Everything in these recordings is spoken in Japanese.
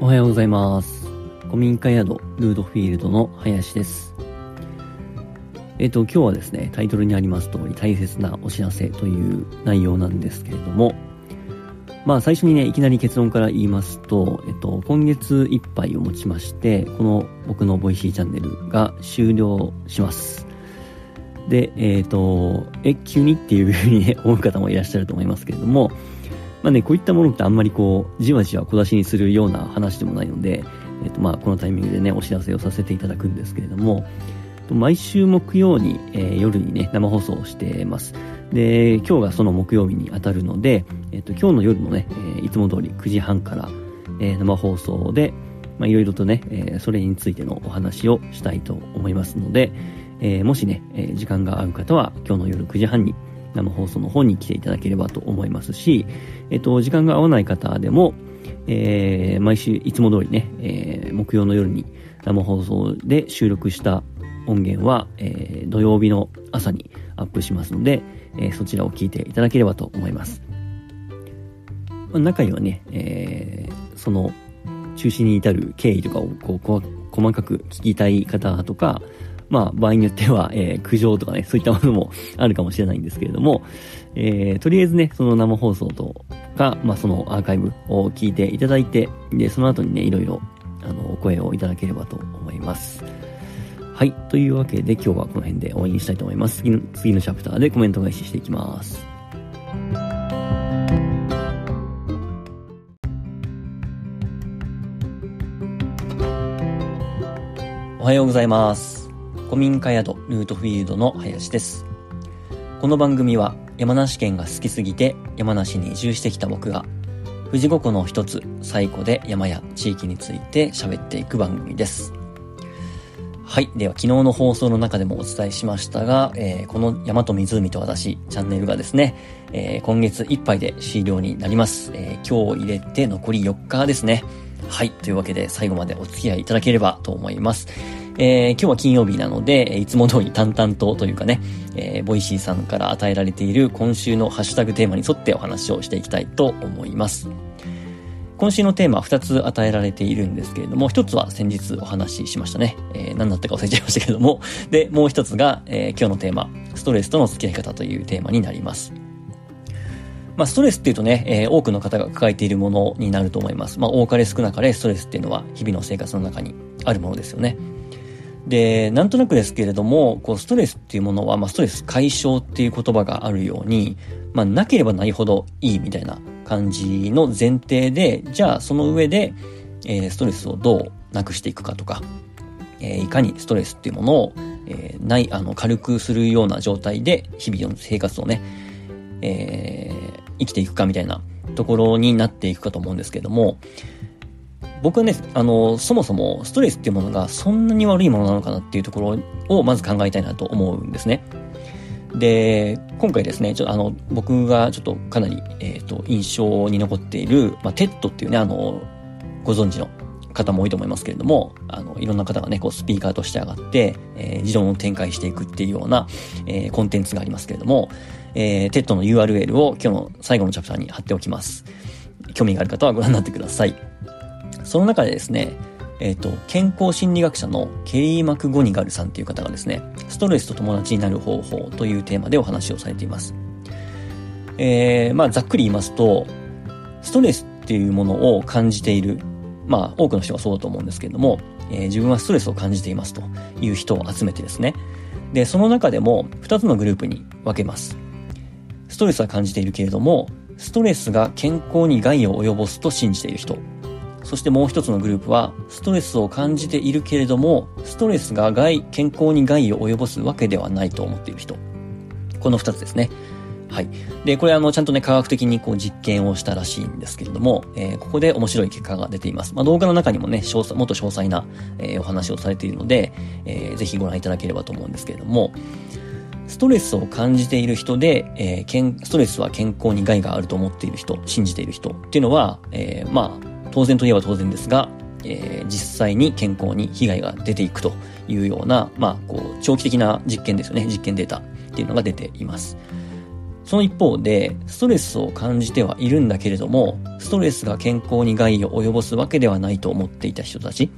おはようございます。古民家宿ルートフィールドの林です。えっ、と、今日はですね、タイトルにあります通り大切なお知らせという内容なんですけれども、まあ最初にね、いきなり結論から言いますと、えっと、今月いっぱいをもちまして、この僕のボイシーチャンネルが終了します。で、えっ、と、え、急にっていうふうにね、思う方もいらっしゃると思いますけれども、まあね、こういったものってあんまりこう、じわじわ小出しにするような話でもないので、えっ、と、まあ、このタイミングでね、お知らせをさせていただくんですけれども、毎週木曜に、えー夜にね、生放送をしてます。で、今日がその木曜日に当たるので、えっ、と、今日の夜のね、えーいつも通り9時半から、えー生放送で、まあ、いろいろとね、えーそれについてのお話をしたいと思いますので、えーもしね、えー時間が合う方は、今日の夜9時半に生放送の方に来ていただければと思いますし、えっと、時間が合わない方でも、えー毎週いつも通りね、えー木曜の夜に生放送で収録した音源は、えー土曜日の朝にアップしますので、えそちらを聞いていただければと思います。ま中にはね、えその中止に至る経緯とかをこう細かく聞きたい方とか、まあ、場合によっては、えー苦情とかね、そういったものもあるかもしれないんですけれども、えーとりあえずね、その生放送とか、まあ、そのアーカイブを聞いていただいて、で、その後にね、いろいろ、あの、お声をいただければと思います。はい。というわけで、今日はこの辺で終わりにしたいと思います。次の、次のチャプターでコメント返ししていきます。おはようございます。古民家宿ルートフィールドの林です。この番組は山梨県が好きすぎて山梨に移住してきた僕が富士五湖の一つ最古で山や地域について喋っていく番組です。はい。では昨日の放送の中でもお伝えしましたが、えーこの山と湖と私チャンネルがですね、えー今月いっぱいで終了になります。えー今日入れて残り4日ですね。はい。というわけで最後までお付き合いいただければと思います。えー今日は金曜日なので、いつも通り淡々とというかね、えーボイシーさんから与えられている今週のハッシュタグテーマに沿ってお話をしていきたいと思います。今週のテーマは2つ与えられているんですけれども、1つは先日お話ししましたね。えー何だったか忘れちゃいましたけれども、で、もう1つが、えー今日のテーマ、ストレスとの付き合い方というテーマになります。まあ、ストレスっていうとね、えー多くの方が抱えているものになると思います。まあ、多かれ少なかれストレスっていうのは日々の生活の中にあるものですよね。で、なんとなくですけれども、こう、ストレスっていうものは、まあ、ストレス解消っていう言葉があるように、まあ、なければないほどいいみたいな感じの前提で、じゃあ、その上で、えーストレスをどうなくしていくかとか、えーいかにストレスっていうものを、えーない、あの、軽くするような状態で、日々の生活をね、えー生きていくかみたいなところになっていくかと思うんですけども、僕はね、あの、そもそもストレスっていうものがそんなに悪いものなのかなっていうところをまず考えたいなと思うんですね。で、今回ですね、ちょっとあの、僕がちょっとかなり、えっ、と、印象に残っている、まあ、 TED っていうね、あの、ご存知の方も多いと思いますけれども、あの、いろんな方がね、こう、スピーカーとして上がって、えー、持論を展開していくっていうような、えーコンテンツがありますけれども、えー、 TED の URL を今日の最後のチャプターに貼っておきます。興味がある方はご覧になってください。その中でですね、えっ、と、健康心理学者のケリー・マクゴニガルさんっていう方がですね、ストレスと友達になる方法というテーマでお話をされています。えー、まあ、ざっくり言いますと、ストレスっていうものを感じている、まあ、多くの人がそうだと思うんですけれども、えー自分はストレスを感じていますという人を集めてですね、で、その中でも2つのグループに分けます。ストレスは感じているけれども、ストレスが健康に害を及ぼすと信じている人。そしてもう一つのグループは、ストレスを感じているけれども、ストレスが害、健康に害を及ぼすわけではないと思っている人。この二つですね。はい。で、これあの、ちゃんとね、科学的にこう実験をしたらしいんですけれども、えーここで面白い結果が出ています。まあ、動画の中にもね、詳細、もっと詳細な、えーお話をされているので、えーぜひご覧いただければと思うんですけれども、ストレスを感じている人で、えーストレスは健康に害があると思っている人、信じている人っていうのは、えーまあ、当然といえば当然ですが、えー実際に健康に被害が出ていくというような、まあ、こう、長期的な実験ですよね。実験データっていうのが出ています。その一方で、ストレスを感じてはいるんだけれども、ストレスが健康に害を及ぼすわけではないと思っていた人たちっ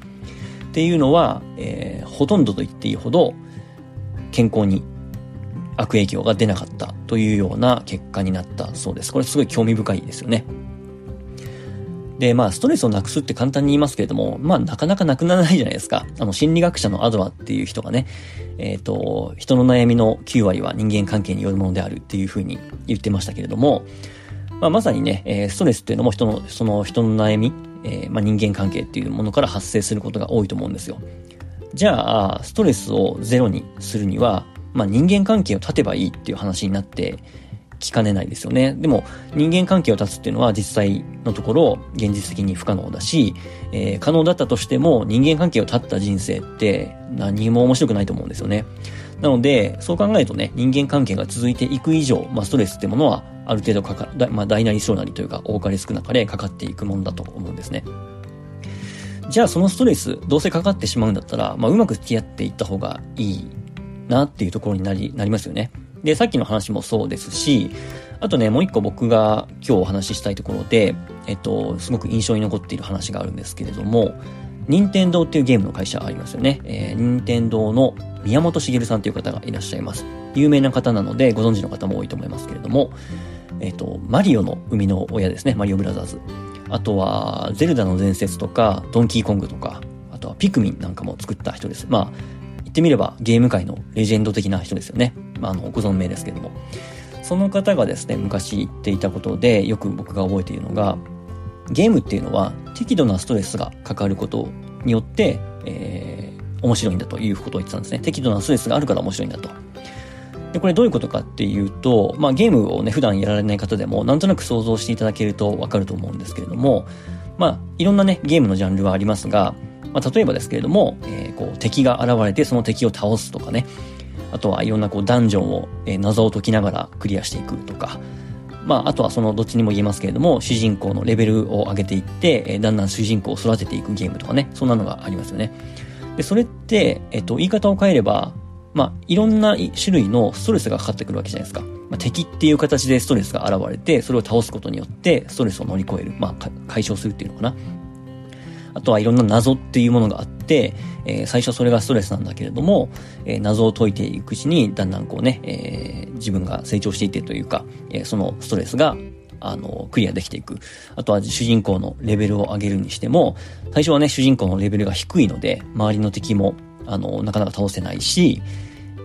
ていうのは、えー、ほとんどと言っていいほど、健康に悪影響が出なかったというような結果になったそうです。これすごい興味深いですよね。で、まあ、ストレスをなくすって簡単に言いますけれども、まあ、なかなかなくならないじゃないですか。あの、心理学者のアドラっていう人がね、えっ、ー、と、人の悩みの9割は人間関係によるものであるっていうふうに言ってましたけれども、まあ、まさにね、えー、ストレスっていうのも人の、その人の悩み、えー、まあ、人間関係っていうものから発生することが多いと思うんですよ。じゃあ、ストレスをゼロにするには、まあ、人間関係を断てばいいっていう話になってきかねないですよね。でも、人間関係を断つっていうのは実際のところ、現実的に不可能だし、えー、可能だったとしても、人間関係を断った人生って何も面白くないと思うんですよね。なので、そう考えるとね、人間関係が続いていく以上、まあ、ストレスってものは、ある程度かか、まあ、大なり小なりというか、多かれ少なかれかかっていくものだと思うんですね。じゃあ、そのストレス、どうせかかってしまうんだったら、まあ、うまく付き合っていった方がいいなっていうところになり、なりますよね。で、さっきの話もそうですし、あとね、もう一個僕が今日お話ししたいところで、えっと、すごく印象に残っている話があるんですけれども、任天堂っていうゲームの会社ありますよね。えー、任天堂の宮本茂さんという方がいらっしゃいます。有名な方なのでご存知の方も多いと思いますけれども、えっと、マリオの生みの親ですね。マリオブラザーズ。あとは、ゼルダの伝説とか、ドンキーコングとか、あとはピクミンなんかも作った人です。まあ、言ってみればゲーム界のレジェンド的な人ですよね。まあ、あの、ご存命ですけども。その方がですね、昔言っていたことで、よく僕が覚えているのが、ゲームっていうのは適度なストレスがかかることによって、えー、面白いんだということを言ってたんですね。適度なストレスがあるから面白いんだと。で、これどういうことかっていうと、まあゲームをね、普段やられない方でも、なんとなく想像していただけるとわかると思うんですけれども、まあ、いろんなね、ゲームのジャンルはありますが、まあ、例えばですけれども、えー、こう、敵が現れてその敵を倒すとかね、あとはいろんなこうダンジョンを、え、謎を解きながらクリアしていくとか、まあ、あとはそのどっちにも言えますけれども、主人公のレベルを上げていって、え、だんだん主人公を育てていくゲームとかね、そんなのがありますよね。で、それって、えっ、と、言い方を変えれば、まあ、いろんな種類のストレスがかかってくるわけじゃないですか。まあ、敵っていう形でストレスが現れて、それを倒すことによって、ストレスを乗り越える。まあ、解消するっていうのかな。あとはいろんな謎っていうものがあって、えー、最初それがストレスなんだけれども、えー、謎を解いていくうちに、だんだんこうね、えー、自分が成長していってというか、えそのストレスがあの、クリアできていく。あとは主人公のレベルを上げるにしても、最初はね、主人公のレベルが低いので、周りの敵も、あの、なかなか倒せないし、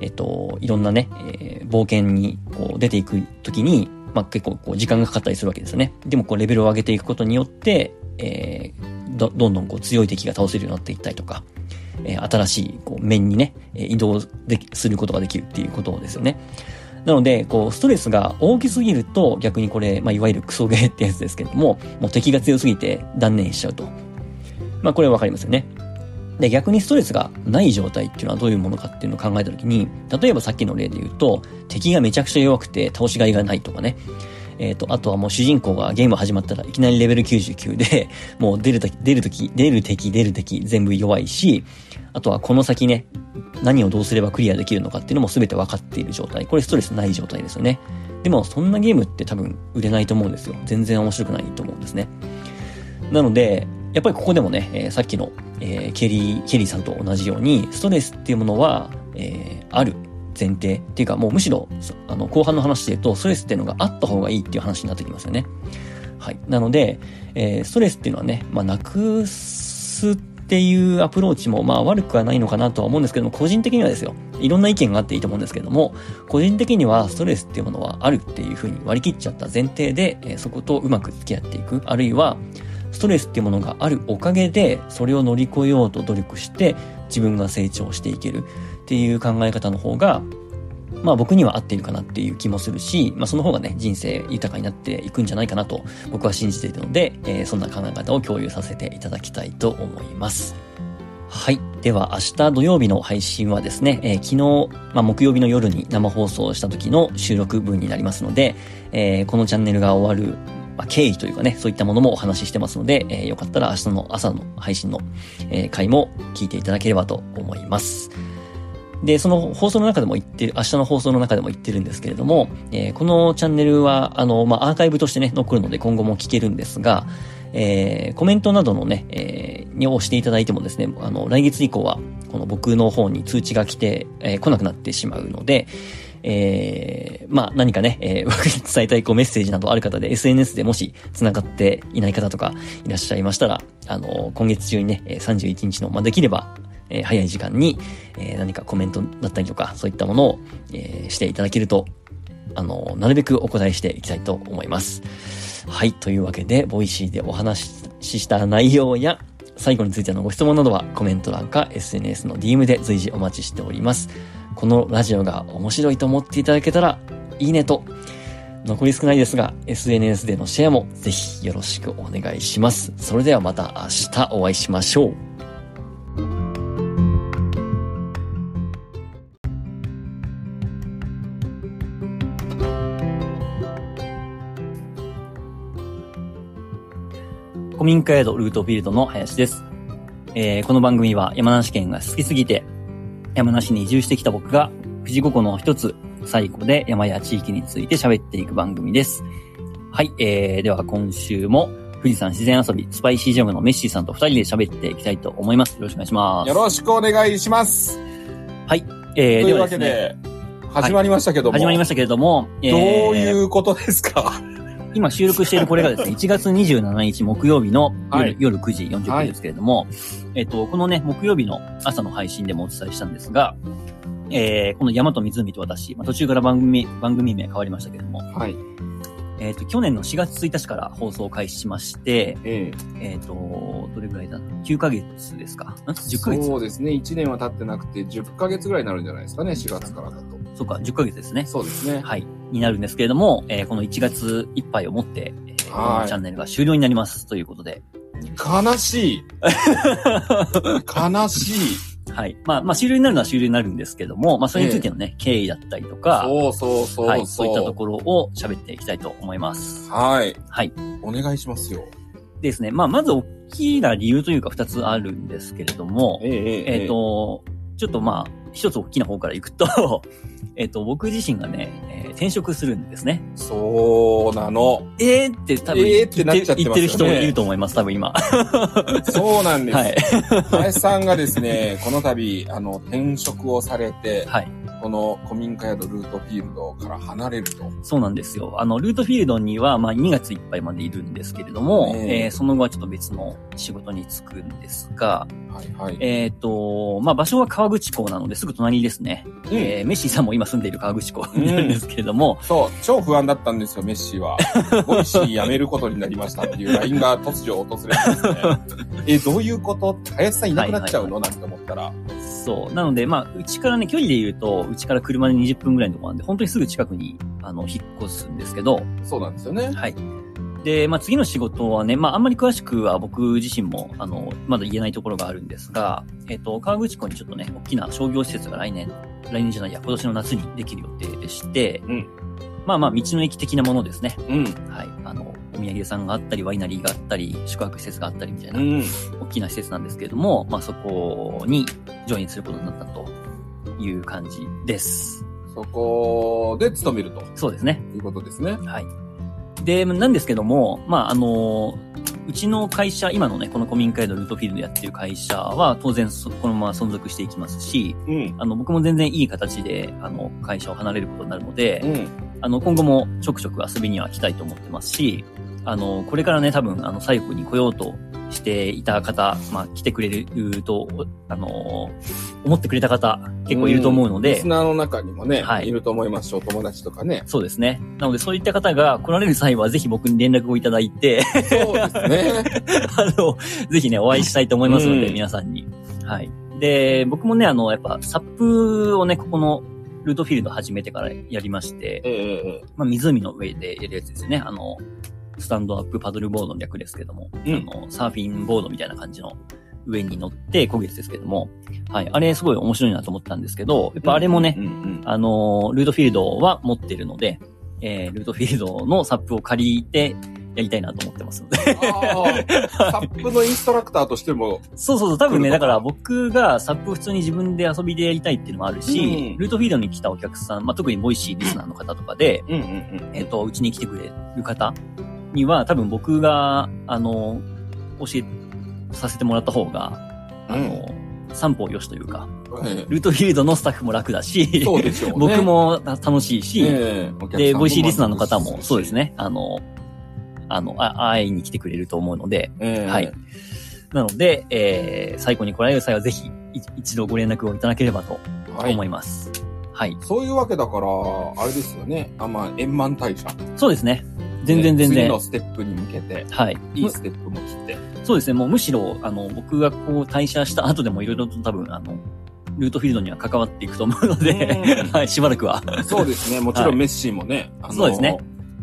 えっと、いろんなね、えー、冒険にこう出ていくときに、まあ、結構こう時間がかかったりするわけですよね。でもこうレベルを上げていくことによって、えー、ど、どんどんこう強い敵が倒せるようになっていったりとか、えー、新しいこう面にね、移動でき、することができるっていうことですよね。なので、こう、ストレスが大きすぎると、逆にこれ、まあ、いわゆるクソゲーってやつですけれども、もう敵が強すぎて断念しちゃうと。まあ、これはわかりますよね。で、逆にストレスがない状態っていうのはどういうものかっていうのを考えたときに、例えばさっきの例で言うと、敵がめちゃくちゃ弱くて倒しがいがないとかね、えっ、ー、と、あとはもう主人公がゲーム始まったらいきなりレベル99で、もう出るとき、出るとき、出る敵、出る敵、全部弱いし、あとはこの先ね、何をどうすればクリアできるのかっていうのも全て分かっている状態。これストレスない状態ですよね。でも、そんなゲームって多分売れないと思うんですよ。全然面白くないと思うんですね。なので、やっぱりここでもね、えー、さっきの、えー、ケリー、ケリーさんと同じように、ストレスっていうものは、えー、ある。前提っていうかもうむしろあの後半の話で言うとストレスっていうのがあった方がいいっていう話になってきますよね。はい。なので、えー、ストレスっていうのはね、まあ、なくすっていうアプローチもまあ悪くはないのかなとは思うんですけども、個人的にはですよ、いろんな意見があっていいと思うんですけども、個人的にはストレスっていうものはあるっていうふうに割り切っちゃった前提で、えー、そことうまく付き合っていく。あるいは、ストレスっていうものがあるおかげで、それを乗り越えようと努力して、自分が成長していける。っていう考え方の方が、まあ僕には合っているかなっていう気もするし、まあその方がね、人生豊かになっていくんじゃないかなと僕は信じているので、えー、そんな考え方を共有させていただきたいと思います。はい。では明日土曜日の配信はですね、えー、昨日、まあ、木曜日の夜に生放送した時の収録分になりますので、えー、このチャンネルが終わる、まあ、経緯というかね、そういったものもお話ししてますので、えー、よかったら明日の朝の配信の、えー、回も聞いていただければと思います。で、その放送の中でも言ってる、明日の放送の中でも言ってるんですけれども、えーこのチャンネルは、あの、まあ、アーカイブとしてね、残るので今後も聞けるんですが、えーコメントなどのね、えーに押していただいてもですね、あの、来月以降は、この僕の方に通知が来て、えー来なくなってしまうので、えーまあ何かね、えー 僕に伝えたいこうメッセージなどある方で SNS でもし繋がっていない方とかいらっしゃいましたら、あの、今月中にね、31日の、まあできれば、えー早い時間に、えー何かコメントだったりとか、そういったものを、えーしていただけると、あの、なるべくお答えしていきたいと思います。はい。というわけで、ボイシーでお話しした内容や、西湖についてのご質問などはコメント欄か SNS の DM で随時お待ちしております。このラジオが面白いと思っていただけたら、いいねと、残り少ないですが、SNS でのシェアもぜひよろしくお願いします。それではまた明日お会いしましょう。古民家宿ルートフィールドの林です。えーこの番組は山梨県が好きすぎて、山梨に移住してきた僕が、富士五湖の一つ、最後で山や地域について喋っていく番組です。はい、えー、では今週も、富士山自然遊び、スパイシージャムのメッシーさんと二人で喋っていきたいと思います。よろしくお願いします。よろしくお願いします。はい、えー、というわけで始まりましたけども、始まりましたけれども、えーどういうことですか？今収録しているこれがですね、1月27日木曜日の夜,、はい夜9時40分ですけれども、えっと、このね、木曜日の朝の配信でもお伝えしたんですが、えー、この山と湖と私、まあ、途中から番組、番組名変わりましたけれども、はい。えっと、去年の4月1日から放送を開始しまして、ええっと、どれぐらいだ ?9 ヶ月ですか？ん ?10 ヶ月そうですね。1年は経ってなくて、10ヶ月ぐらいになるんじゃないですかね、4月からだと。そうか、10ヶ月ですね。そうですね。はい。になるんですけれども、えーこの1月いっぱいをもって、えーこはいのチャンネルが終了になりますということで、悲しい。悲しい。はい。まあ、まあ、終了になるのは終了になるんですけども、まあ、それについてのね、経緯だったりとか、そうそうそうそう。はい、そういったところを喋っていきたいと思います。はい。はい。お願いしますよ。ですね。まあ、まず大きな理由というか二つあるんですけれども、えええっ、、と、ちょっとまあ、一つ大きな方からいくと、えっと、僕自身がね、えー転職するんですね。そうなの。えーって多分えーってなっちゃってね言ってる人いると思います、多分今。そうなんです。はい。林さんがですね、この度、あの、転職をされて、はい。この古民家宿ルートフィールドから離れると。そうなんですよ。あの、ルートフィールドには、まあ、2月いっぱいまでいるんですけれども、えええーその後はちょっと別の仕事に就くんですが、はいはい。えっ、と、まあ、場所は川口港なのですぐ隣ですね。うんえーメッシーさんも今住んでいる河口湖に なるんですけれども、そう、超不安だったんですよ、メッシーは。ボイシー辞めることになりましたっていう LINE が突如訪れてですね。え、どういうこと？林さんいなくなっちゃうの、なんて思ったら。そう。なので、まあ、うちからね、距離で言うと、うちから車で20分ぐらいのところなんで、本当にすぐ近くに、あの、引っ越すんですけど、そうなんですよね。はい。で、まあ、次の仕事はね、まあ、あんまり詳しくは僕自身も、あの、まだ言えないところがあるんですが、えっ、と、河口湖にちょっとね、大きな商業施設が来年、来年じゃないや、今年の夏にできる予定でして、うんまあまあ、道の駅的なものですね。うん。はい。あの、お土産屋さんがあったり、ワイナリーがあったり、宿泊施設があったりみたいな、うん。大きな施設なんですけれども、まあそこにジョインすることになったという感じです。そこで勤めるとそうですね。いうことですね。はい。で、なんですけども、まああの、うちの会社、今のね、この古民家のルートフィールドやってる会社は、当然そこのまま存続していきますし、うん。あの、僕も全然いい形で、あの、会社を離れることになるので、うん。あの、今後もちょくちょく遊びには来たいと思ってますし、あの、これからね、多分、あの、最後に来ようとしていた方、まあ、来てくれると、あの、思ってくれた方、結構いると思うのでリス、ナーの中にもね、はいい、ると思いますし、お友達とかね。そうですね。なので、そういった方が来られる際は、ぜひ僕に連絡をいただいて、そうですね。あの、ぜひね、お会いしたいと思いますので、うん皆さんに。はい。で、僕もね、あの、やっぱ、サップをね、ここの、ルートフィールド始めてからやりまして、えええまあ、湖の上でやるやつですよね。あの、スタンドアップパドルボードの略ですけども、うんあの、サーフィンボードみたいな感じの上に乗って、漕ぐですけども、はい。あれすごい面白いなと思ったんですけど、やっぱあれもね、うんうんあの、ルートフィールドは持ってるので、えー、ルートフィールドのサップを借りて、やりたいなと思ってますので。サップのインストラクターとしても、そうそうそう、多分ね、だから僕がサップを普通に自分で遊びでやりたいっていうのもあるし、うんルートフィールドに来たお客さん、まあ、特にボイシーリスナーの方とかで、うんうんうん。えっ、と、うちに来てくれる方には、多分僕が、あの、教えさせてもらった方が、あの、三方よしというか、えルートフィールドのスタッフも楽だし、えそうでしょうね。僕も楽しいし、ええ、で、もボイシーリスナーの方も、そうですね。ね、あの、あの、あ会いに来てくれると思うので、ええはい。なので、えー、西湖に来られる際はぜひ、い一度ご連絡をいただければとはい思います。はい。そういうわけだから、あれですよね。あ、まあ、円満退社。そうですね。全然全然ね次の。ステップに向けて、はい。いいステップも切って。そうですね。もうむしろ、あの、僕がこう退社した後でもいろいろと多分、あの、ルートフィールドには関わっていくと思うのでうん、はい、しばらくは。そうですね。もちろはいんメッシーもね、あのそうですね。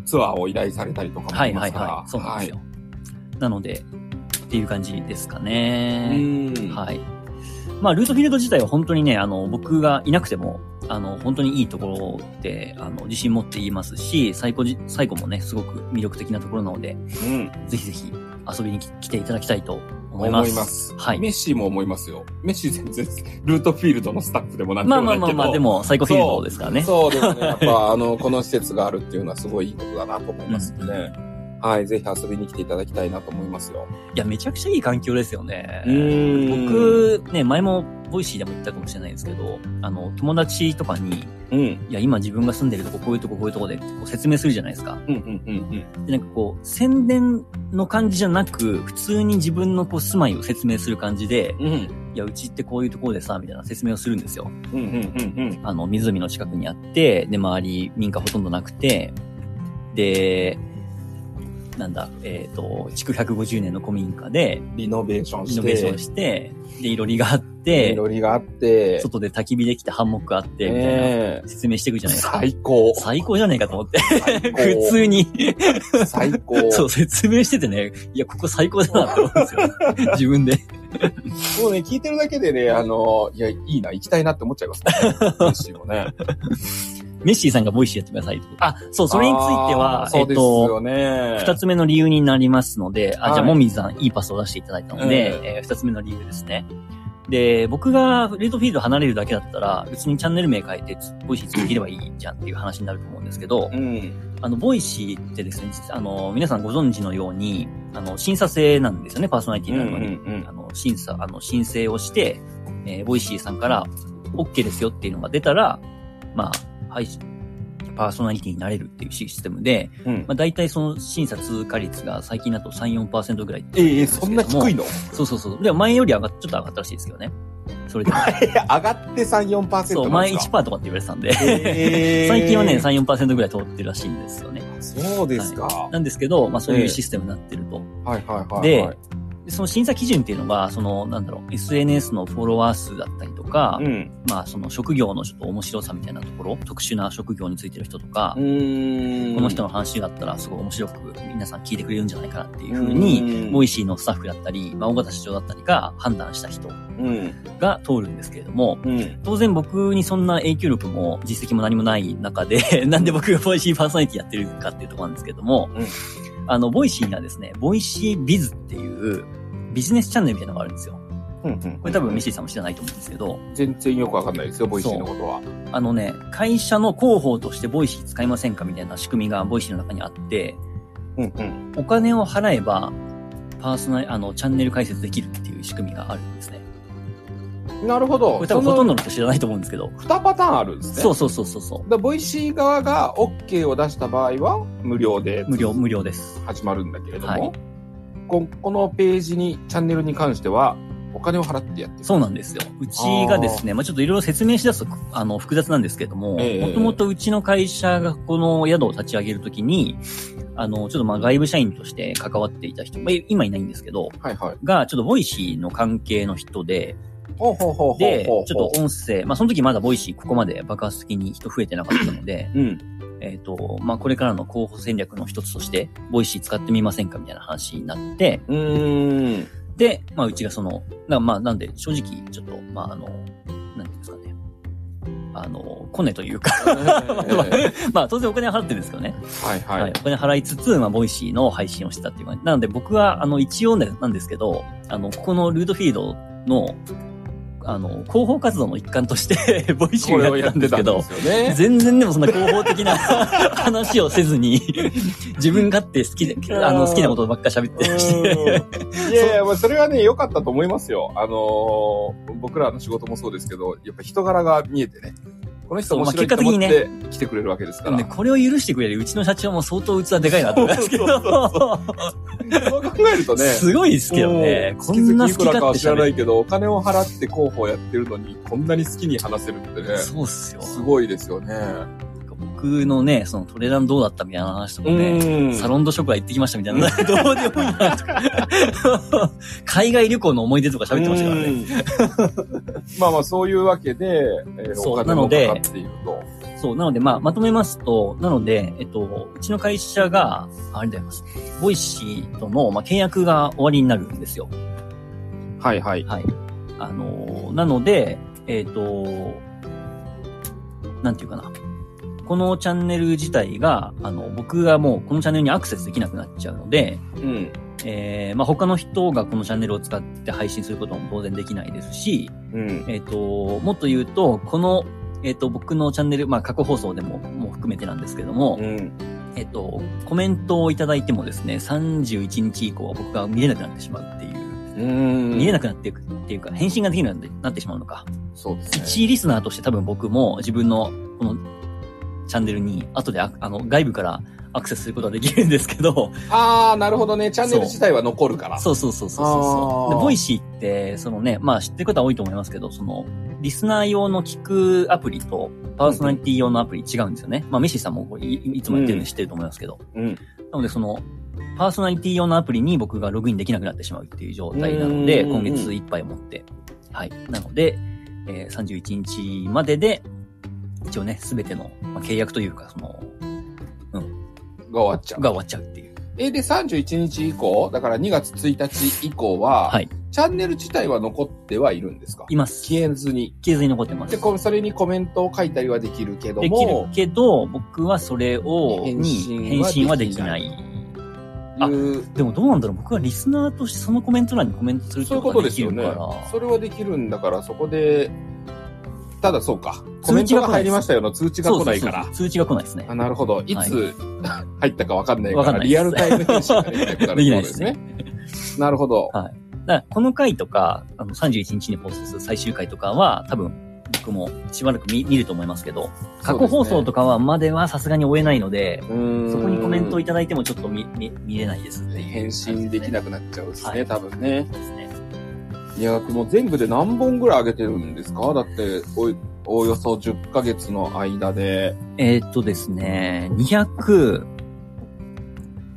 ツアーを依頼されたりとかもはい。はいはい。そうなんですよ。はいなので、っていう感じですかうね。ん。はい。まあ、ルートフィールド自体は本当にね、あの、僕がいなくても、あの、本当にいいところで、あの、自信持って言いますし、最高じ、最後もね、すごく魅力的なところなので、うん。ぜひぜひ遊びに来来ていただきたいと思います。思います。はいメッシーも思いますよ。メッシー全然、ルートフィールドのスタッフでもなんでまあもないけど。まあまあまあ、でも、サイコフィールドですからね。そうでもね、やっぱあの、この施設があるっていうのはすごいいいことだなと思いますんでね。はい、ぜひ遊びに来ていただきたいなと思いますよ。いや、めちゃくちゃいい環境ですよね。ん僕、ね、前も、ボイシーでも言ったかもしれないですけど、あの、友達とかに、うん。いや、今自分が住んでるとこ、こういうとこ、こういうとこでこう説明するじゃないですか。うん、うん、うん、で、なんかこう、宣伝の感じじゃなく、普通に自分のこう、住まいを説明する感じで、うん。うん、いや、うちってこういうところでさ、みたいな説明をするんですよ。うん、うん、うん。あの、湖の近くにあって、で、周り民家ほとんどなくて、で、なんだ、えっ、と、築150年の古民家で、リノベーションして。リノベーションして、で、いろりがあっいて、ろりがあって。外で焚き火できてハンモックあって、みたいえな説明していくじゃないですか。最高。最高じゃねえかと思って。普通に。最高。そう、説明しててね、いや、ここ最高だなって思うんですよ。自分で。もうね、聞いてるだけでね、あの、いや、いいな、行きたいなって思っちゃいますね。メッシーもね。メッシーさんがボイシーやってくださいあ、そう、それについてはあー、そうですえっと。二つ目の理由になりますので、あ、じゃあ、はいもみじさん、いいパスを出していただいたので、うんえー二つ目の理由ですね。で、僕がルートフィールド離れるだけだったら、別にチャンネル名変えて、ボイシー続ければいいじゃんっていう話になると思うんですけど、うん。あの、ボイシーってですね、実あの、皆さんご存知のように、あの、審査制なんですよね、パーソナリティになるのに。あの、審査、あの、申請をして、えーボイシーさんから OK ですよっていうのが出たら、まあ、配信、パーソナリティになれるっていうシステムで、うん。まあ、大体その審査通過率が最近だと3、4%ぐらい。ええそんな低いの？そうそうそう。でも前より上がっ、ちょっと上がったらしいですけどね。それでも。上がって3、4%そう、前なんですか？1%とかって言われてたんで、えー 最近はね、3、4%ぐらい通ってるらしいんですよね。そうですか。はなんですけど、まあそういうシステムになってると。いはいはい。ではい、でその審査基準っていうのが、その、なんだろう、SNS のフォロワー数だったりとか、うん。まあその職業のちょっと面白さみたいなところ、特殊な職業についてる人とか、んこの人の話があったらすごい面白く皆さん聞いてくれるんじゃないかなっていうふうに、んボイシーのスタッフだったり、まあ、緒方社長だったりが判断した人うん。が通るんですけれども、うん。当然僕にそんな影響力も実績も何もない中で、なんで僕がボイシーパーソナリティやってるかっていうところなんですけども、うんあの、ボイシーにはですね、ボイシービズっていうビジネスチャンネルみたいなのがあるんですよ。うん。これ多分メッシーさんも知らないと思うんですけど、全然よくわかんないですよ、ボイシーのことは。あのね、会社の広報としてボイシー使いませんかみたいな仕組みがボイシーの中にあって、うんうん。お金を払えば、パーソナル、あの、チャンネル開設できるっていう仕組みがあるんですね。なるほど。これ多分ほとんどのの人知らないと思うんですけど。2パターンあるんですね。そうそうそうそうそう。だボイシー側が OK を出した場合は無料で無料、無料です。始まるんだけれども、はいここのページに、チャンネルに関してはお金を払ってやってる。そうなんですよ。うちがですね、まあちょっといろいろ説明しだすと、あの、複雑なんですけども、ええもともとうちの会社がこの宿を立ち上げるときに、あの、ちょっとまあ外部社員として関わっていた人、まあ今いないんですけど、はいはい。が、ちょっとボイシーの関係の人で、ほうほうほうほうほうで、ちょっと音声、まあその時まだボイシーここまで爆発的に人増えてなかったので、うん。えっ、と、まあこれからの広報戦略の一つとして、ボイシー使ってみませんかみたいな話になって、うーん。で、まあうちがその、なまあなんで正直ちょっと、まああの、なんていうんですかね。あの、コネというか、え まあ当然お金は払ってるんですけどね。はいはい。はい。お金払いつつ、まあ、ボイシーの配信をしてたっていう感じ。なので僕は、あの、一応ね、なんですけど、あの、ここのルートフィードの、あの、広報活動の一環として、ボイシーこをやったんですけど、ね。全然でもそんな広報的な 話をせずに、自分勝手好きで、あの、好きなことばっか喋ってまして。いやいや、まあそれはね、良かったと思いますよ。あのー僕らの仕事もそうですけど、やっぱ人柄が見えてね、この人面白いと思って来てくれるわけですから。で、これを許してくれるうちの社長も相当器でかいなと思いますけど、そう考えるとね、すごいですけどね。こ月んな々いくらか好き勝手は知らな喋いけど、お金を払って広報やってるのに、こんなに好きに話せるってねる。、そうっすよ。すごいですよね。僕のね、そのトレランどうだったみたいな話とかね、んサロンドショコラ行ってきましたみたいな、どうでもいいなとか。海外旅行の思い出とか喋ってましたからね。うんまあまあ、そういうわけで、えーそうなのでかっていると。そう、なので、まあ、まとめますと、なので、えっと、うちの会社が、あれでございます。ボイシーとの、まあ、契約が終わりになるんですよ。はいはい。はい。あのーなので、えっ、と、なんていうかな。このチャンネル自体が、あの、僕がもうこのチャンネルにアクセスできなくなっちゃうので、うん。えー、まあ、他の人がこのチャンネルを使って配信することも当然できないですし、うん。えっ、と、もっと言うと、この、えっ、と、僕のチャンネル、まあ、過去放送でも、も含めてなんですけども、うん。えっ、と、コメントをいただいてもですね、31日以降は僕が見れなくなってしまうっていう、うん。見れなくなっていくっていうか、返信ができなくなってしまうのか。そうですね。一リスナーとして多分僕も自分のこのチャンネルに後でああの外部からアクセスすることができるんですけど、ああ、なるほどね。チャンネル自体は残るから。そうそうそうそうそうそう。で、ボイシーって、そのね、まあ知ってる方は多いと思いますけど、その、リスナー用の聞くアプリとパーソナリティ用のアプリ違うんですよね。まあメッシーさんもいつもやってるんで知ってると思いますけど。うん。なのでその、パーソナリティ用のアプリに僕がログインできなくなってしまうっていう状態なので、うん今月いっぱいをもって。はい。なので、えー31日までで、一応ね、すべての、まあ、契約というか、その、が終わっちゃう。が終わっちゃうっていう。え、で、31日以降、だから2月1日以降は、はい。チャンネル自体は残ってはいるんですか？います。消えずに。消えずに残ってますで、。こそれにコメントを書いたりはできるけどできるも、けど、僕はそれを、返に信は返信はできないい。あでもどうなんだろう僕はリスナーとしてそのコメント欄にコメントするってそういうここととですよね。それはできるんだから、そこで、ただそうか。コメントが入りましたよの通知が来ないからそうそうそう。通知が来ないですねあ、。なるほど。いはいつ入ったかわかんないから、リアルタイム返信ができなくなるってことですね。なるほど。だからこの回とか、あの31日に放送する最終回とかは、多分、僕もしばらく見見ると思いますけど、過去放送とかはまではさすがに追えないので、そこにコメントいただいてもちょっと見、見、見れないですっていう返信できなくなっちゃうですね、はい多分ね。そうですね。いや、もう全部で何本ぐらい上げてるんですか？だって、おい、おおよそ10ヶ月の間で。えーっとですね、200、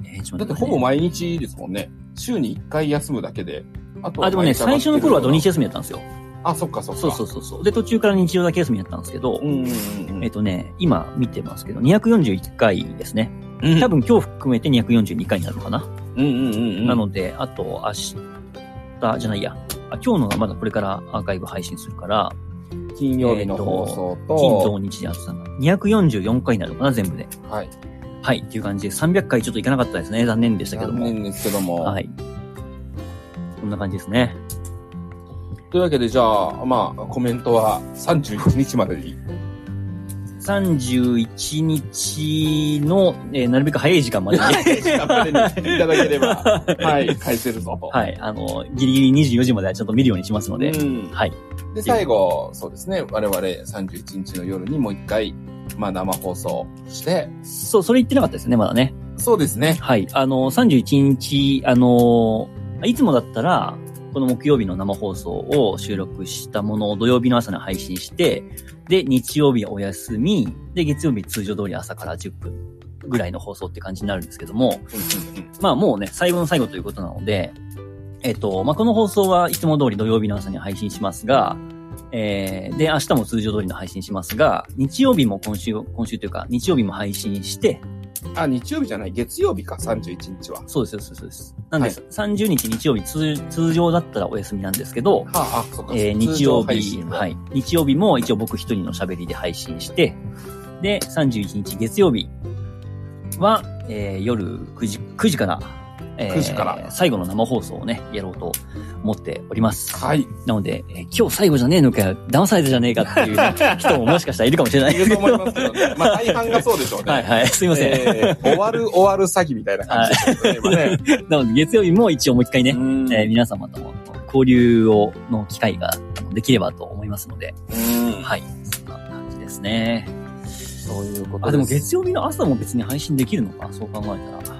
えーちょっと待だってほぼ毎日ですもんね。週に1回休むだけで。あとはあ、でもね、最初の頃は土日休みだったんですよ。あ、そっかそっか。そうそうそうそう。で、途中から日曜だけ休みだったんですけど、うんうんうんうん。えっとね、今見てますけど、241回ですね。うん多分今日含めて242回になるのかな。うんうんうんうん。なので、あと明日、じゃないや。あ今日のがまだこれからアーカイブ配信するから、金曜日の放送と、金土日であったの。244回になるのかな、全部で。はい。はい。っていう感じで、300回ちょっといかなかったですね。残念でしたけども。残念ですけども。はい。こんな感じですね。というわけで、じゃあ、まあ、コメントは31日までに。31日の、えーなるべく早い時間までに。いただければ、はい、返せるぞと。はい。あの、ギリギリ24時まではちょっと見るようにしますので。うんはい。で、最後、そうですね、我々31日の夜にもう一回、まあ生放送して、そう、それ言ってなかったですね、まだね。そうですね。はい。あの、31日、あの、いつもだったら、この木曜日の生放送を収録したものを土曜日の朝に配信して、で、日曜日はお休み、で、月曜日通常通り朝から10分ぐらいの放送って感じになるんですけども、まあもうね、最後の最後ということなので、えっと、まあこの放送はいつも通り土曜日の朝に配信しますが、えー、で、明日も通常通りの配信しますが、日曜日も今週、今週というか、日曜日も配信して、あ、日曜日じゃない、月曜日か、31日は。そうです、そうです、そうです。なんで、はい30日日曜日通、通常だったらお休みなんですけど、はあ、あ、そっか。えー日曜日、はい。日曜日も一応僕一人の喋りで配信して、で、31日月曜日は、えー夜9時、9時から、えー9時から最後の生放送をね、やろうと思っております。はい。なので、えー今日最後じゃねえのかよ、騙されたじゃねえかっていう 人ももしかしたらいるかもしれないいると思いますけどね。まあ、大半がそうでしょうね。はいはい、すいません。えー終わる終わる詐欺みたいな感じですね、今ね。なので、月曜日も一応もう一回ね、うんえー皆様とも交流を、の機会ができればと思いますので、うんはい。そんな感じですね。そういうことあ、でも月曜日の朝も別に配信できるのかそう考えたら。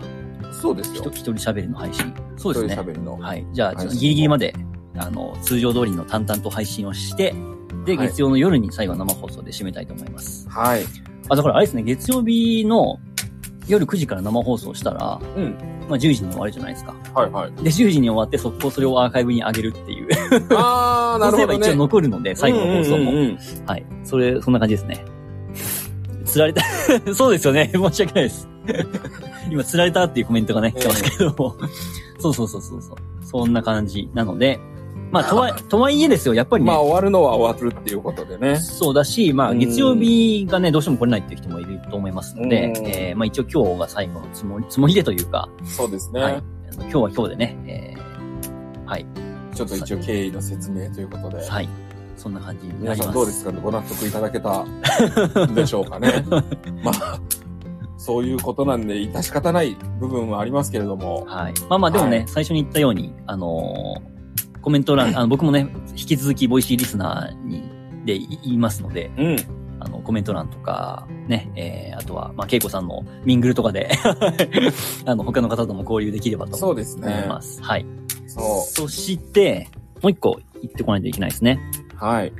そうですよ一。一人喋りの配信。そうですね一。人喋りの。はい。じゃあ、配信ギリギリまで、あの、通常通りの淡々と配信をして、で、はい月曜の夜に最後生放送で締めたいと思います。はい。あ、だからあれですね、月曜日の夜9時から生放送したら、うん。まあ10時に終わるじゃないですか。はいはい。で、10時に終わって速攻それをアーカイブに上げるっていう。あー、なるほどね。そうすれば一応残るので、最後の放送も。はい。それ、そんな感じですね。釣られた、そうですよね。申し訳ないです。今、釣られたっていうコメントがね、来てますけども。そうそうそうそうそう。そんな感じなので、まあ、とは、とはいえですよ、やっぱりね、まあ、終わるのは終わるっていうことでね。そうだし、まあ、うん月曜日がね、どうしても来れないっていう人もいると思いますので、うんえーまあ一応今日が最後のつもり、つもりでというか、そうですね。はい。今日は今日でね、えーはい。ちょっと一応経緯の説明ということで。はい。そんな感じにな皆ります。さんどうですか？ねご納得いただけたでしょうかね。まあ、そういうことなんで、致し方ない部分はありますけれども。はい。まあまあでもね、はい最初に言ったように、あのーコメント欄、あの僕もね、引き続きボイシーリスナーに、で言いますので、うん。あの、コメント欄とか、ね、えー、あとは、まあ、ケイコさんのミングルとかで、あの、他の方とも交流できればとそうです思いね。ます。はい。そそして、もう一個言ってこないといけないですね。う。はい。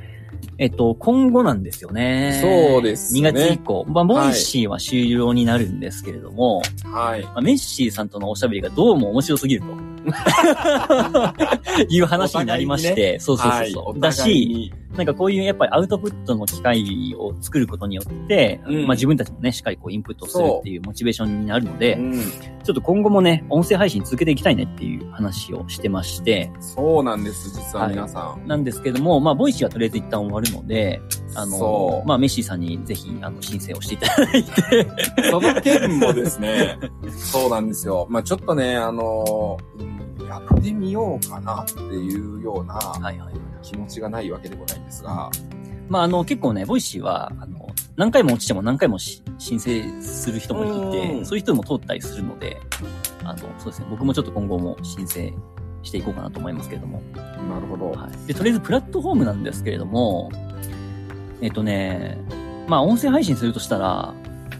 えっと、今後なんですよね。そうですね2月以降。まあ、ボイシーは終了になるんですけれども、はい。まあ、メッシーさんとのおしゃべりがどうも面白すぎると。いう話になりまして、そうそうそうはい。そう、おだし。なんかこういうやっぱりアウトプットの機会を作ることによって、うんまあ自分たちもね、しっかりこうインプットするっていうモチベーションになるので、うん。ちょっと今後もね、音声配信続けていきたいねっていう話をしてまして、そうなんです、実は皆さん。なんですけども、まあ、ボイシーはとりあえず一旦終わるので、あその、うまあ、メッシーさんにぜひ、あの、申請をしていただいて、その件もですね、そうなんですよ。まあちょっとね、あの、うんやってみようかなっていうようなはいはい。気持ちがないわけでもないんですが、まあ、あの、結構ね、ボイシーは、あの、何回も落ちても何回もし申請する人もいて、うんそういう人も通ったりするので、あの、そうですね、僕もちょっと今後も申請していこうかなと思いますけれども。なるほど。はい。で、とりあえずプラットフォームなんですけれども、えっとね、まあ、音声配信するとしたら、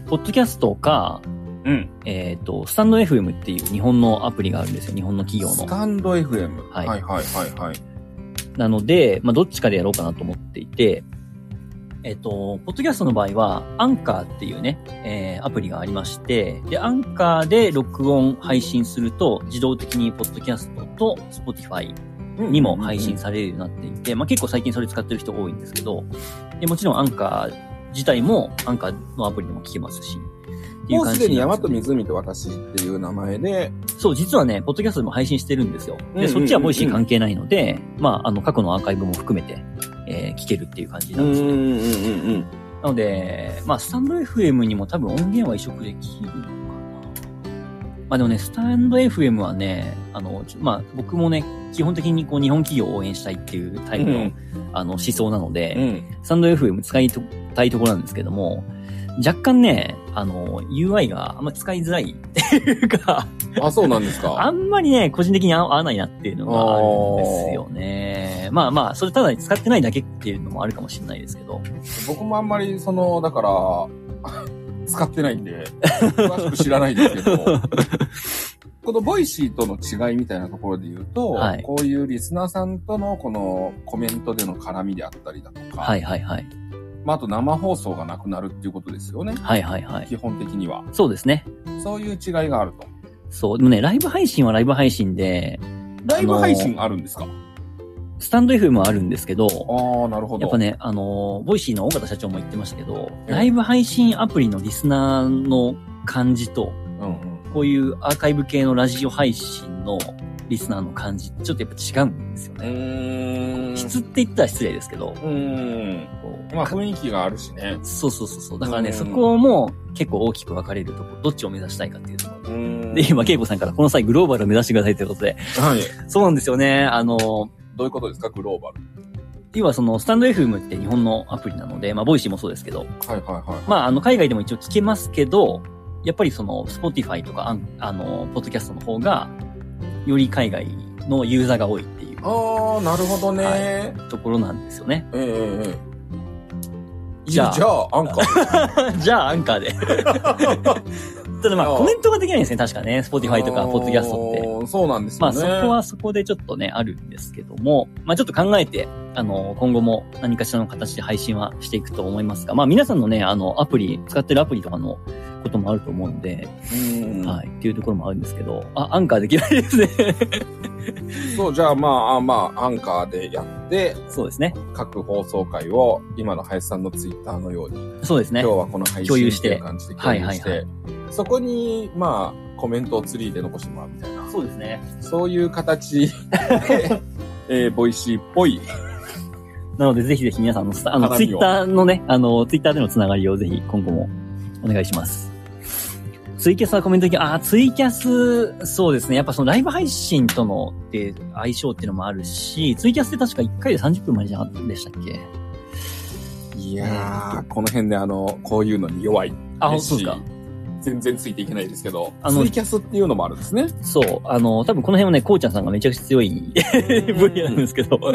ポッドキャストか、うん。えっ、と、スタンド FM っていう日本のアプリがあるんですよ。日本の企業の。スタンド FM。はいはいはいはいはい。なので、まあ、どっちかでやろうかなと思っていて、えっ、と、ポッドキャストの場合は、アンカーっていうね、えーアプリがありまして、で、アンカーで録音配信すると、自動的にポッドキャストと Spotify にも配信されるようになっていて、まあ結構最近それ使ってる人多いんですけど、でもちろんアンカー自体もアンカーのアプリでも聞けますし、っていうもう感すでに山と湖と私っていう名前で、そう、実はね、ポッドキャストでも配信してるんですよ。で、うんうんうんうんそっちはボイシー関係ないので、まあ、あの、過去のアーカイブも含めて、えー聞けるっていう感じなんですね。んうんなので、まあ、スタンド FM にも多分音源は移植できるのかな。まあでもね、スタンド FM はね、あの、まあ僕もね、基本的にこう日本企業を応援したいっていうタイプの、うんあの思想なので、うん。スタンド FM 使いたいところなんですけども、若干ね、あの、UI があんま使いづらいっていうか、あ、そうなんですあか。んまりね、個人的に合わないなっていうのがあるんですよね。まあまあ、それただ使ってないだけっていうのもあるかもしれないですけど。僕もあんまり、その、だから、使ってないんで、詳しく知らないですけど、このボイシーとの違いみたいなところで言うと、はいこういうリスナーさんとのこのコメントでの絡みであったりだとか、はいはいはい。まあ、あと生放送がなくなるっていうことですよね。はいはいはい。基本的には。そうですね。そういう違いがあると。そう。でもね、ライブ配信はライブ配信で、ライブ配信あるんですか？スタンド FM はあるんですけど、ああ、なるほど。やっぱね、あの、ボイシーの緒方社長も言ってましたけど、えライブ配信アプリのリスナーの感じと、うんうん。こういうアーカイブ系のラジオ配信のリスナーの感じちょっとやっぱ違うんですよね。質って言ったら失礼ですけど、うーん。こうまあ雰囲気があるしね。そうそうそうそう。だからね、うんそこも結構大きく分かれるところ、どっちを目指したいかっていうところ。で、今、ケイコさんからこの際グローバルを目指してくださいということで、はい。そうなんですよね。あの、どういうことですか、グローバル。要はその、スタンド FM って日本のアプリなので、まあ、ボイシーもそうですけど、はいはいはい。まあ、あの、海外でも一応聞けますけど、やっぱりその、Spotify とか、あんあの、ポッドキャストの方が、より海外のユーザーが多いああ、なるほどね。はえところなんですよね。えええええ。じゃあじゃあ、アンカー。じゃあ、アンカーで。ただまあコメントができないんですね、確かね。Spotify とか、ポッドキャストっそうなんですまあ、よね。そこはそこでちょっとね、あるんですけども、まあ、ちょっと考えて、あの、今後も何かしらの形で配信はしていくと思いますが、まあ、皆さんのね、あの、アプリ、使ってるアプリとかのこともあると思うんで、うんはい、っていうところもあるんですけど、あ、アンカーできないですね。そう、じゃあまあ、あまあ、アンカーでやって、そうですね。各放送回を今の林さんのツイッターのように、そうですね今日。はこの配信共有してっていはいはいそこに、まあ、コメントをツリーで残してもらうみたいな、そうですね。そういう形で、えーボイシーっぽい、なので、ぜひぜひ皆さんのあの、ツイッターのね、あの、ツイッターでのつながりをぜひ今後もお願いします。ツイキャスはコメント的、あー、ツイキャス、そうですね。やっぱそのライブ配信とのって相性っていうのもあるし、ツイキャスって確か1回で30分までじゃなかったんでしたっけ？いやー、この辺であの、こういうのに弱い。あ、そうですか？全然ついていけないですけど、あのツイキャスっていうのもあるんですね。そう。あの、多分この辺はね、こうちゃんさんがめちゃくちゃ強い 分野なんですけど。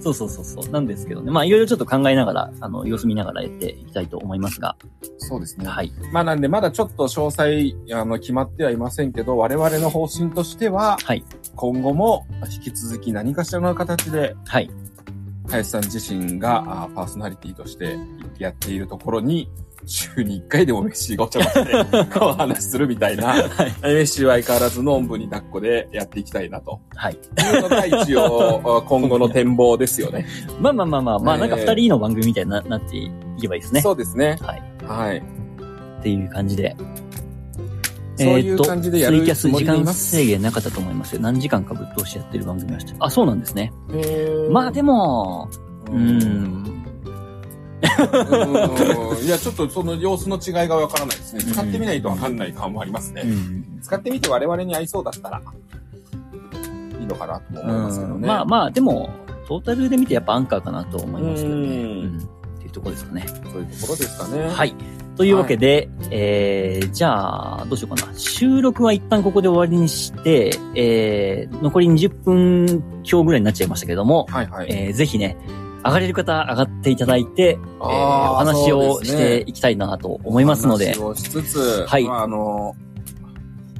そうそうそうそう。なんですけどね。まあ、いろいろちょっと考えながら、あの、様子見ながらやっていきたいと思いますが。そうですね。はい。まあなんで、まだちょっと詳細、あの、決まってはいませんけど、我々の方針としては、はい。今後も引き続き何かしらの形で、はい。林さん自身があパーソナリティとしてやっているところに、週に1回でもメッシーがお茶までお話しするみたいな、はい。メッシーは相変わらずのおんぶに抱っこでやっていきたいなとはい。いうのが一応 今後の展望ですよね。まあまあまあまあ、まあえーなんか二人の番組みたいにななっていけばいいですね。そうですね。はい。はい。っていう感じで。そういう感じでやるツイキャス時間制限なかったと思いますよ。何時間かぶっ通してやってる番組ました。あ、そうなんですね。えーまあでも、うーん。いや、ちょっとその様子の違いがわからないですね。使ってみないとわかんない感もありますね。うん使ってみて我々に合いそうだったら、いいのかなとも思いますけどね。まあまあ、でも、トータルで見てやっぱアンカーかなと思いますけどね。うんうんっていうところですかね。そういうところですかね。はい。というわけで、えー、じゃあ、どうしようかな。収録は一旦ここで終わりにして、えー、残り20分強ぐらいになっちゃいましたけども、はいはい。えー、ぜひね、上がれる方上がっていただいて、えーお話をしていきたいなと思いますので、お話をしつつ、はいまあ、あの、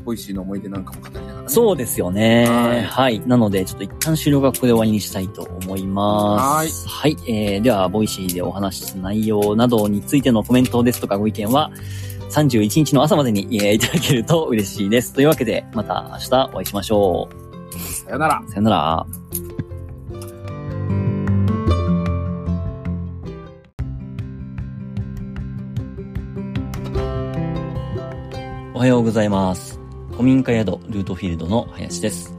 ボイシーの思い出なんかも語りながらね。そうですよね。はいはい。なので、ちょっと一旦収録はここで終わりにしたいと思います。はい。えー、では、ボイシーでお話しした内容などについてのコメントですとかご意見は、31日の朝までに、えーいただけると嬉しいです。というわけで、また明日お会いしましょう。さよなら。さよなら。おはようございます。古民家宿ルートフィールドの林です。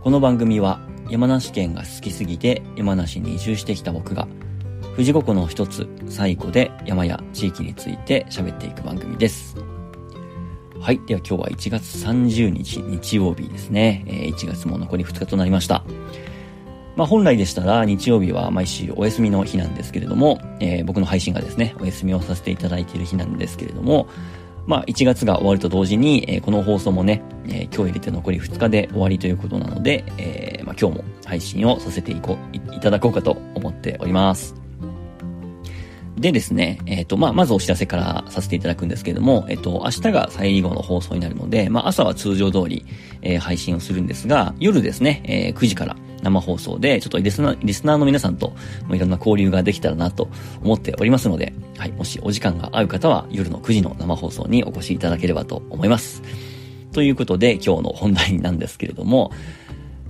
この番組は山梨県が好きすぎて山梨に移住してきた僕が富士五湖の一つ最古で山や地域について喋っていく番組です。はい。では今日は1月30日日曜日ですね。えー1月も残り2日となりました。まあ本来でしたら日曜日は毎週お休みの日なんですけれども、えー僕の配信がですね、お休みをさせていただいている日なんですけれども、まあ1月が終わると同時に、えーこの放送もね、えー今日入れて残り2日で終わりということなので、えーまあ今日も配信をさせていこう、いいただこうかと思っております。でですね、えっ、と、まあ、まずお知らせからさせていただくんですけれども、えっ、と、明日が最後の放送になるので、まあ、朝は通常通り、え配信をするんですが、夜ですね、え9時から生放送で、ちょっとリスナー、リスナーの皆さんと、いろんな交流ができたらなと思っておりますので、はい、もしお時間が合う方は、夜の9時の生放送にお越しいただければと思います。ということで、今日の本題なんですけれども、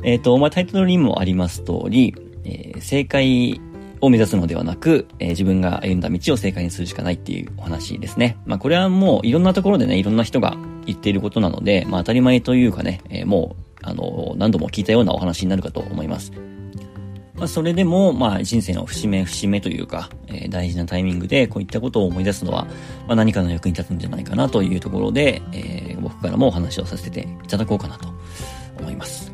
えっ、と、まあ、タイトルにもあります通り、えー正解を目指すのではなく、えー、自分が歩んだ道を正解にするしかないっていうお話ですね。まあこれはもういろんなところでね、いろんな人が言っていることなので、まあ当たり前というかね、えー、もう、あの、何度も聞いたようなお話になるかと思います。まあ、それでも、まあ、人生の節目節目というか、えー、大事なタイミングでこういったことを思い出すのは、まあ、何かの役に立つんじゃないかなというところで、えー、僕からもお話をさせていただこうかなと思います。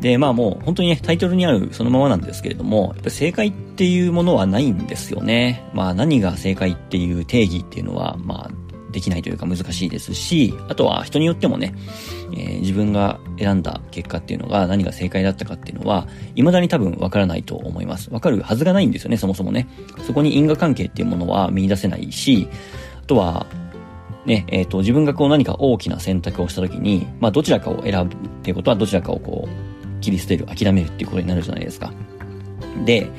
で、まあもう本当にね、タイトルにあるそのままなんですけれども、やっぱ正解っていうものはないんですよね。まあ何が正解っていう定義っていうのは、まあできないというか難しいですし、あとは人によってもね、えー、自分が選んだ結果っていうのが何が正解だったかっていうのは、未だに多分わからないと思います。わかるはずがないんですよね、そもそもね。そこに因果関係っていうものは見出せないし、あとは、ね、えっ、ー、と、自分がこう何か大きな選択をした時に、まあどちらかを選ぶっていうことはどちらかをこう、切り捨てる、諦めるっていうことになるじゃないですか。で、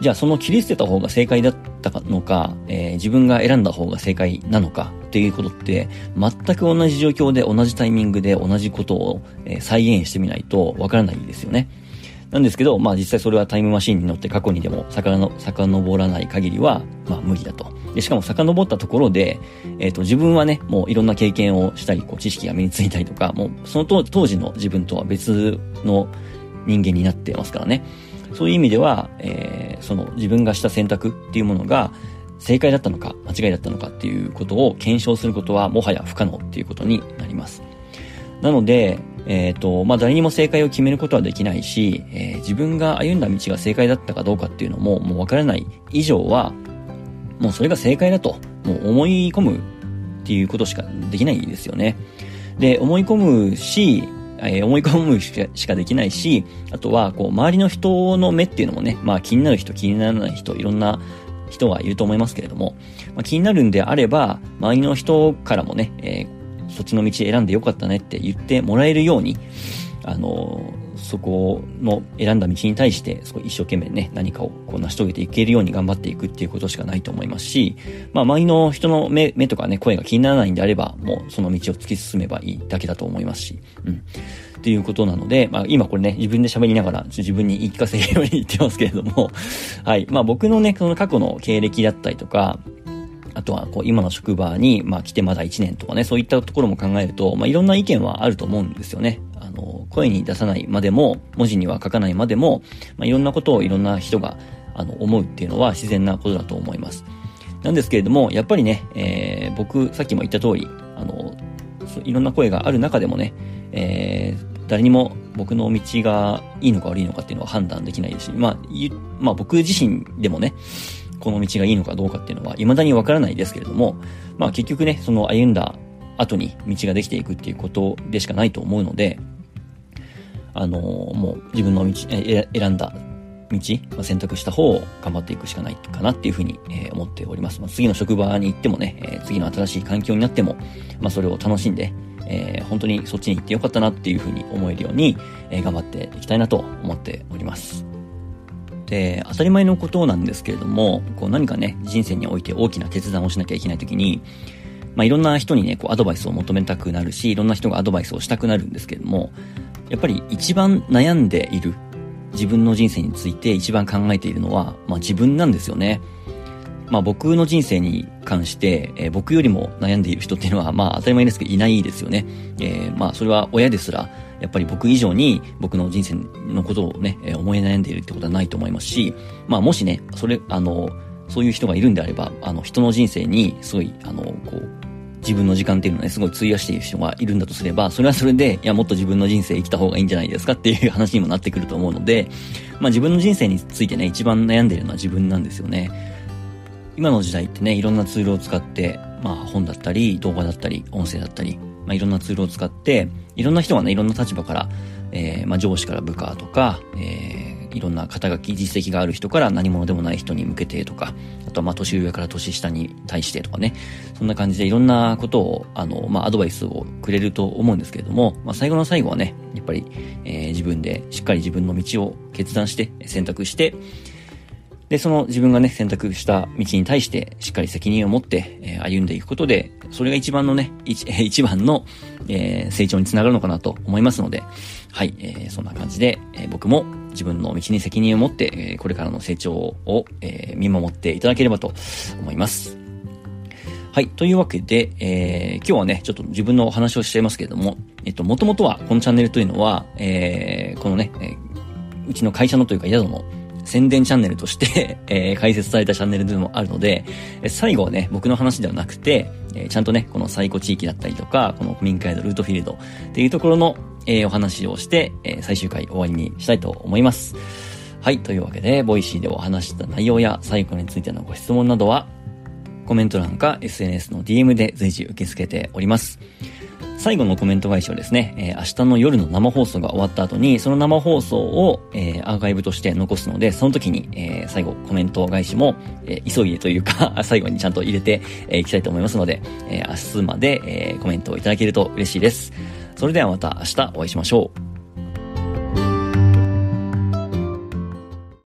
じゃあその切り捨てた方が正解だったのか、えー、自分が選んだ方が正解なのかっていうことって、全く同じ状況で同じタイミングで同じことを、再現してみないとわからないんですよね。なんですけど、まあ実際それはタイムマシンに乗って過去にでも遡らない限りは、まあ無理だと。で、しかも遡ったところで、えっ、ー、と自分はね、もういろんな経験をしたり、こう知識が身についたりとか、もうその当時の自分とは別の人間になってますからね。そういう意味では、えー、その自分がした選択っていうものが正解だったのか間違いだったのかっていうことを検証することはもはや不可能っていうことになります。なので、えっ、ー、と、まあ、誰にも正解を決めることはできないし、えー、自分が歩んだ道が正解だったかどうかっていうのももうわからない以上は、もうそれが正解だと、もう思い込むっていうことしかできないですよね。で、思い込むし、えー、思い込むしかできないし、あとは、こう、周りの人の目っていうのもね、まあ気になる人、気にならない人、いろんな人はいると思いますけれども、まあ、気になるんであれば、周りの人からもね、えー、そっちの道選んでよかったねって言ってもらえるように、あのーそこの選んだ道に対して、一生懸命ね、何かをこう成し遂げていけるように頑張っていくっていうことしかないと思いますし、まあ、周りの人の目、目とかね、声が気にならないんであれば、もうその道を突き進めばいいだけだと思いますし、うん。っていうことなので、まあ、今これね、自分で喋りながら、自分に言い聞かせるように言ってますけれども、はい。まあ、僕のね、その過去の経歴だったりとか、あとは、こう、今の職場に、まあ、来てまだ1年とかね、そういったところも考えると、まあ、いろんな意見はあると思うんですよね。あの、声に出さないまでも、文字には書かないまでも、まあ、いろんなことをいろんな人が、あの、思うっていうのは自然なことだと思います。なんですけれども、やっぱりね、えー、僕、さっきも言った通り、あの、いろんな声がある中でもね、えー、誰にも僕の道がいいのか悪いのかっていうのは判断できないですし、まあ、まあ僕自身でもね、この道がいいのかどうかっていうのは未だにわからないですけれども、まあ結局ね、その歩んだ後に道ができていくっていうことでしかないと思うので、あのー、もう自分の道、え選んだ道、まあ、選択した方を頑張っていくしかないかなっていうふうに、えー、思っております。まあ、次の職場に行ってもね、えー、次の新しい環境になっても、まあ、それを楽しんで、えー、本当にそっちに行ってよかったなっていうふうに思えるように、え、頑張っていきたいなと思っております。で、当たり前のことなんですけれども、こう何かね、人生において大きな決断をしなきゃいけないときに、まあ、いろんな人にね、こう、アドバイスを求めたくなるし、いろんな人がアドバイスをしたくなるんですけれども、やっぱり一番悩んでいる、自分の人生について一番考えているのは、まあ、自分なんですよね。まあ僕の人生に関して、えー、僕よりも悩んでいる人っていうのは、まあ当たり前ですけどいないですよね。えー、まあそれは親ですら、やっぱり僕以上に僕の人生のことをね、思い悩んでいるってことはないと思いますし、まあもしね、それ、あの、そういう人がいるんであれば、あの、人の人生にすごい、あの、こう、自分の時間っていうのをね、すごい費やしている人がいるんだとすれば、それはそれで、いや、もっと自分の人生生きた方がいいんじゃないですかっていう 話にもなってくると思うので、まあ自分の人生についてね、一番悩んでいるのは自分なんですよね。今の時代ってね、いろんなツールを使って、まあ本だったり、動画だったり、音声だったり、まあいろんなツールを使って、いろんな人がね、いろんな立場から、えー、まあ上司から部下とか、えーいろんな肩書き、実績がある人から何者でもない人に向けてとか、あとはまあ年上から年下に対してとかね、そんな感じでいろんなことを、あの、まあアドバイスをくれると思うんですけれども、まあ最後の最後はね、やっぱり、えー、自分でしっかり自分の道を決断して、選択して、で、その自分がね、選択した道に対してしっかり責任を持って、えー、歩んでいくことで、それが一番のね、一一番の、えー、成長につながるのかなと思いますので、はい、えー、そんな感じで、えー、僕も自分の道に責任を持って、え、これからの成長を、え、見守っていただければと思います。はい。というわけで、えー、今日はね、ちょっと自分のお話をしちゃいますけれども、えっと、もともとはこのチャンネルというのは、えー、このね、えー、うちの会社のというか宿の宣伝チャンネルとして えー、解説されたチャンネルでもあるので、最後はね、僕の話ではなくて、えー、ちゃんとね、この最古地域だったりとか、この古民家宿ルートフィールドっていうところの、えー、お話をして、えー、最終回終わりにしたいと思います。はい。というわけで、ボイシーでお話した内容や最後についてのご質問などは、コメント欄か SNS の DM で随時受け付けております。最後のコメント返しはですね、えー、明日の夜の生放送が終わった後に、その生放送を、えー、アーカイブとして残すので、その時に、えー、最後コメント返しも、え、急いでというか 最後にちゃんと入れてい、えー、きたいと思いますので、え、明日まで、え、コメントをいただけると嬉しいです。それではまた明日お会いしましょう。